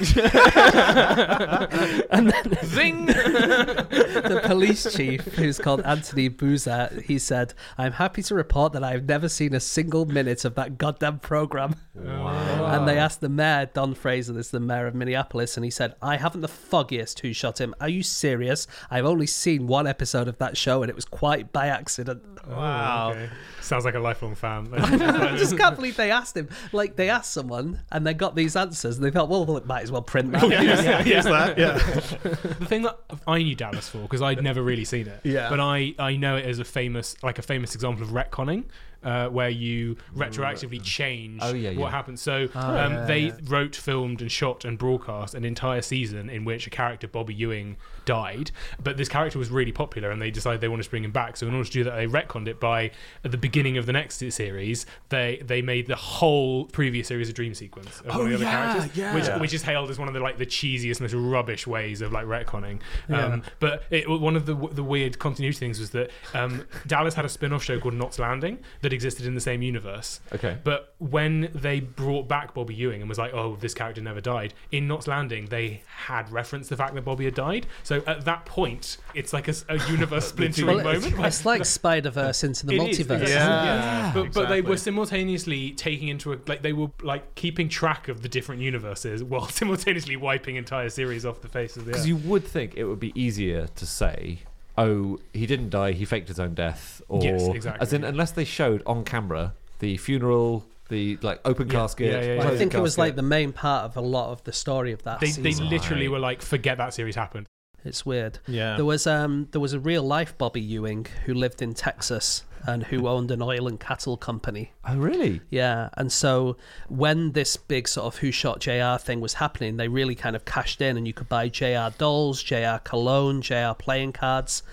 and then Zing! the police chief, who's called Anthony Bouza, he said, I'm happy to report that I've never seen a single minute of that goddamn program. And they asked the mayor, Don Fraser, this is the mayor of Minneapolis, and he said, I haven't the foggiest who shot him. Are you serious? I've only seen one episode of that show, and it was quite by accident. Oh, wow. Okay. Sounds like a lifelong fan. I just can't believe they asked him. Like, they asked someone, and they got these answers, and they thought, well, it might as well print that. yeah, here's that. Yeah. the thing that I knew Dallas for because I'd never really seen it. Yeah. But I, I know it as a famous like a famous example of retconning. Uh, where you retroactively change Oh, yeah, what yeah. happened. So um, they wrote, filmed, and shot and broadcast an entire season in which a character, Bobby Ewing, died. But this character was really popular, and they decided they wanted to bring him back. So in order to do that, they retconned it by at the beginning of the next series. They they made the whole previous series a dream sequence of one of the other characters, which which is hailed as one of the like the cheesiest, most rubbish ways of like retconning. Um, but it, one of the the weird continuity things was that um, Dallas had a spin-off show called Knots Landing that existed in the same universe. Okay. But when they brought back Bobby Ewing and was like, "Oh, this character never died," in Knots Landing they had referenced the fact that Bobby had died. So at that point, it's like a universe splintering Well, it's, moment. where- it's like Spider Verse into the it is, multiverse. Yeah. but, but they were simultaneously taking into a, like they were like keeping track of the different universes while simultaneously wiping entire series off the face of the earth. Because earth. you would think it would be easier to say, "Oh, he didn't die; he faked his own death," or Yes, exactly. as in unless they showed on camera the funeral, the like open Yeah, casket. yeah, yeah, yeah. Well, I closed think it was casket. like the main part of a lot of the story of that they, they season. literally Right. were like, forget that series happened. It's weird. Yeah. There was um there was a real life Bobby Ewing who lived in Texas and who owned an oil and cattle company. Oh, really? Yeah, and so when this big sort of Who Shot JR thing was happening, they really kind of cashed in, and you could buy JR dolls, JR cologne, JR playing cards,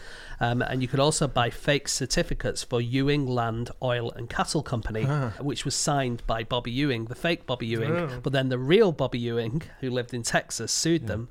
um, and you could also buy fake certificates for Ewing Land Oil and Cattle Company, which was signed by Bobby Ewing, the fake Bobby Ewing. But then the real Bobby Ewing, who lived in Texas, sued them.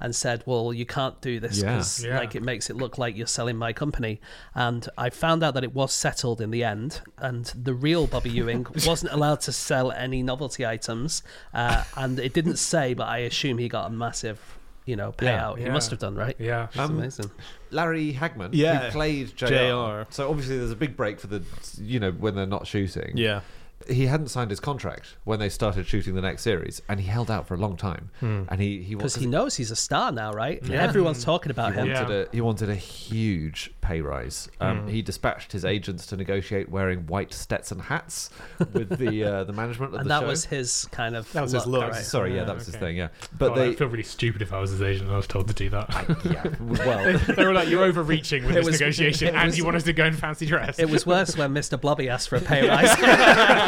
And said, "Well, you can't do this because Yeah. like it makes it look like you're selling my company." And I found out that it was settled in the end, and the real Bobby Ewing wasn't allowed to sell any novelty items, uh, and it didn't say, but I assume he got a massive, you know, payout. He Yeah. must have done, right? Yeah. It's Um, amazing. Larry Hagman, Yeah. who played JR. JR. So obviously there's a big break for the, you know, when they're not shooting. Yeah. He hadn't signed his contract when they started shooting the next series, and he held out for a long time. And he he Because he knows he's a star now, right? Yeah. Everyone's talking about he him. wanted Yeah. a he wanted a huge pay rise. Um, He dispatched his agents to negotiate wearing white Stetson hats with the uh, the management of And the that show. was his kind of That was his look, look. right? Sorry, yeah, Yeah, that was his thing. Yeah, But but they I'd feel really stupid if I was his agent and I was told to do that. yeah well they were like, "You're overreaching with this was- negotiation, and was- you want us to go in fancy dress." It was worse when Mr. Blobby asked for a pay rise.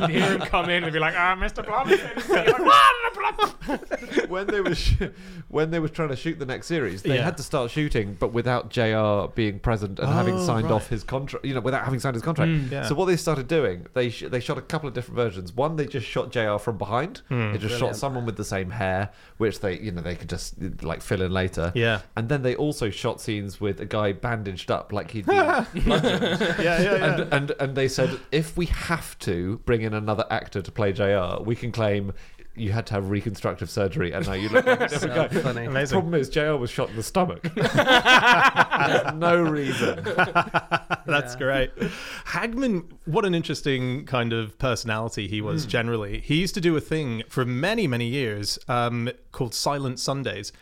You'd hear him come in and be like, "Ah, Mr. Blobby." and you're like, "What?" when they were sh- when they were trying to shoot the next series, they Yeah. had to start shooting, but without Jr. being present and having Oh, signed right. off his contract. You know, without having signed his contract. Mm. Yeah. So what they started doing, they sh- they shot a couple of different versions. One, they just shot Jr. from behind. They just shot Brilliant. someone with the same hair, which they you know they could just like fill in later. Yeah. And then they also shot scenes with a guy bandaged up like he'd been. Yeah, yeah, yeah. and, and and they said if we have to bring in another actor to play JR, we can claim you had to have reconstructive surgery, and now you look like a different So guy. funny. Amazing. Problem is, JR was shot in the stomach. No reason. That's great. Hagman, what an interesting kind of personality he was generally. He used to do a thing for many, many years um, called Silent Sundays.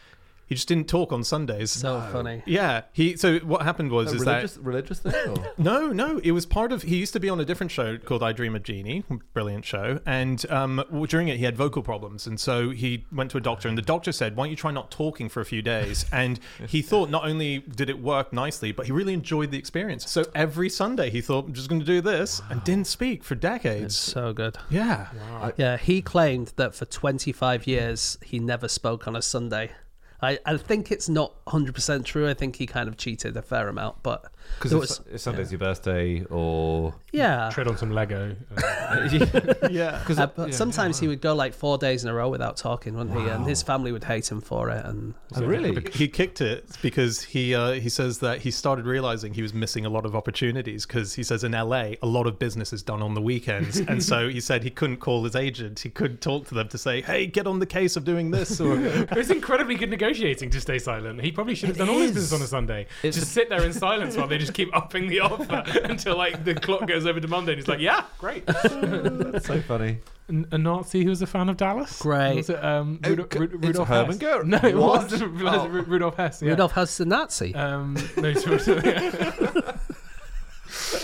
He just didn't talk on Sundays. So funny. yeah, he. So what happened was is religious, that religious thing? Or? no, no, it was part of. He used to be on a different show called I Dream of Jeannie, brilliant show. And um, during it, he had vocal problems, and so he went to a doctor, and the doctor said, "Why don't you try not talking for a few days?" And he thought not only did it work nicely, but he really enjoyed the experience. So every Sunday, he thought, "I'm just going to do this," and didn't speak for decades. It's So good. yeah, Yeah, he claimed that for 25 years he never spoke on a Sunday. I, I think it's not 100% true. I think he kind of cheated a fair amount, but Because there if, was, if Sunday's your birthday, or yeah. Tread on some Lego. Yeah. Uh, but sometimes he would go like four days in a row without talking, wouldn't he? And his family would hate him for it. And oh, really? He kicked it because he uh, he says that he started realizing he was missing a lot of opportunities because he says in LA a lot of business is done on the weekends and so he said he couldn't call his agent he couldn't talk to them to say hey get on the case of doing this or it's incredibly good negotiating to stay silent. He probably should have done all his business on a Sunday. just sit there in silence while they just keep upping the offer until like the clock goes over to Monday. And he's like, "Yeah, great." That's so funny. N- a Nazi who was a fan of Dallas. Great. Was it um, Rudolf, c- Ru- it's Rudolf Hermann Hess? Goering. No, it What? was Oh. Ru- Rudolf Hess. Yeah. Rudolf Hess the Nazi. Um, no, sort of, yeah.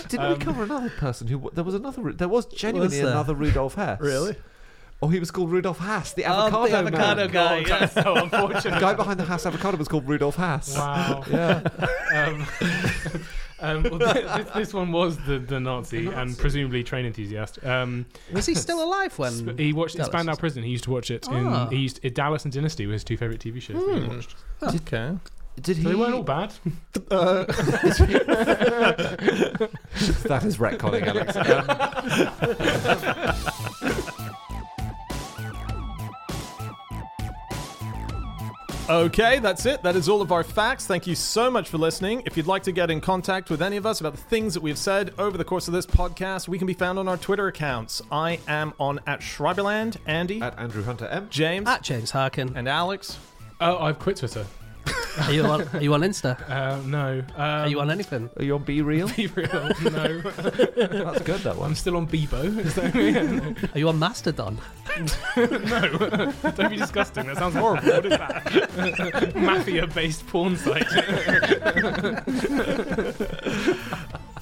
Didn't we cover another person who? There was another. There was genuinely there? another Rudolf Hess. Really? Or he was called Rudolf Hass, the Oh, avocado, the avocado man. guy. yeah. That's so The unfortunate. guy behind the Hass avocado was called Rudolf Hass. Wow. Yeah. Um, um, well, this, this one was the, the Nazi and presumably train enthusiast. Um, Was he still alive when Sp- he watched Dallas Spandau Prison. He used to watch it. In, Ah. he used Dallas and Dynasty were his two favorite TV shows. that he watched. okay Did he? So they weren't all bad. that is retconning, Alex. Okay, that's it. That is all of our facts. Thank you so much for listening. If you'd like to get in contact with any of us about the things that we've said over the course of this podcast, we can be found on our Twitter accounts. I am on at Schreiberland, Andy, at Andrew Hunter M. James, at James Harkin? and Alex. Oh, I've quit Twitter. Are you on? Are you on Insta? Uh, no. Um, Are you on anything? Are you on BeReal? Be real? No. That's good. That one. I'm still on Bebo. Is that Are you on Mastodon? no? Don't be disgusting. That sounds horrible. What is that? Mafia-based porn site.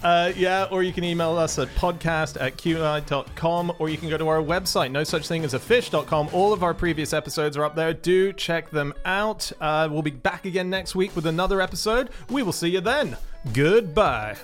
Uh, yeah, or you can email us at podcast at qi.com, or you can go to our website, no such thing as a fish.com. All of our previous episodes are up there. Do check them out. Uh, we'll be back again next week with another episode. We will see you then. Goodbye.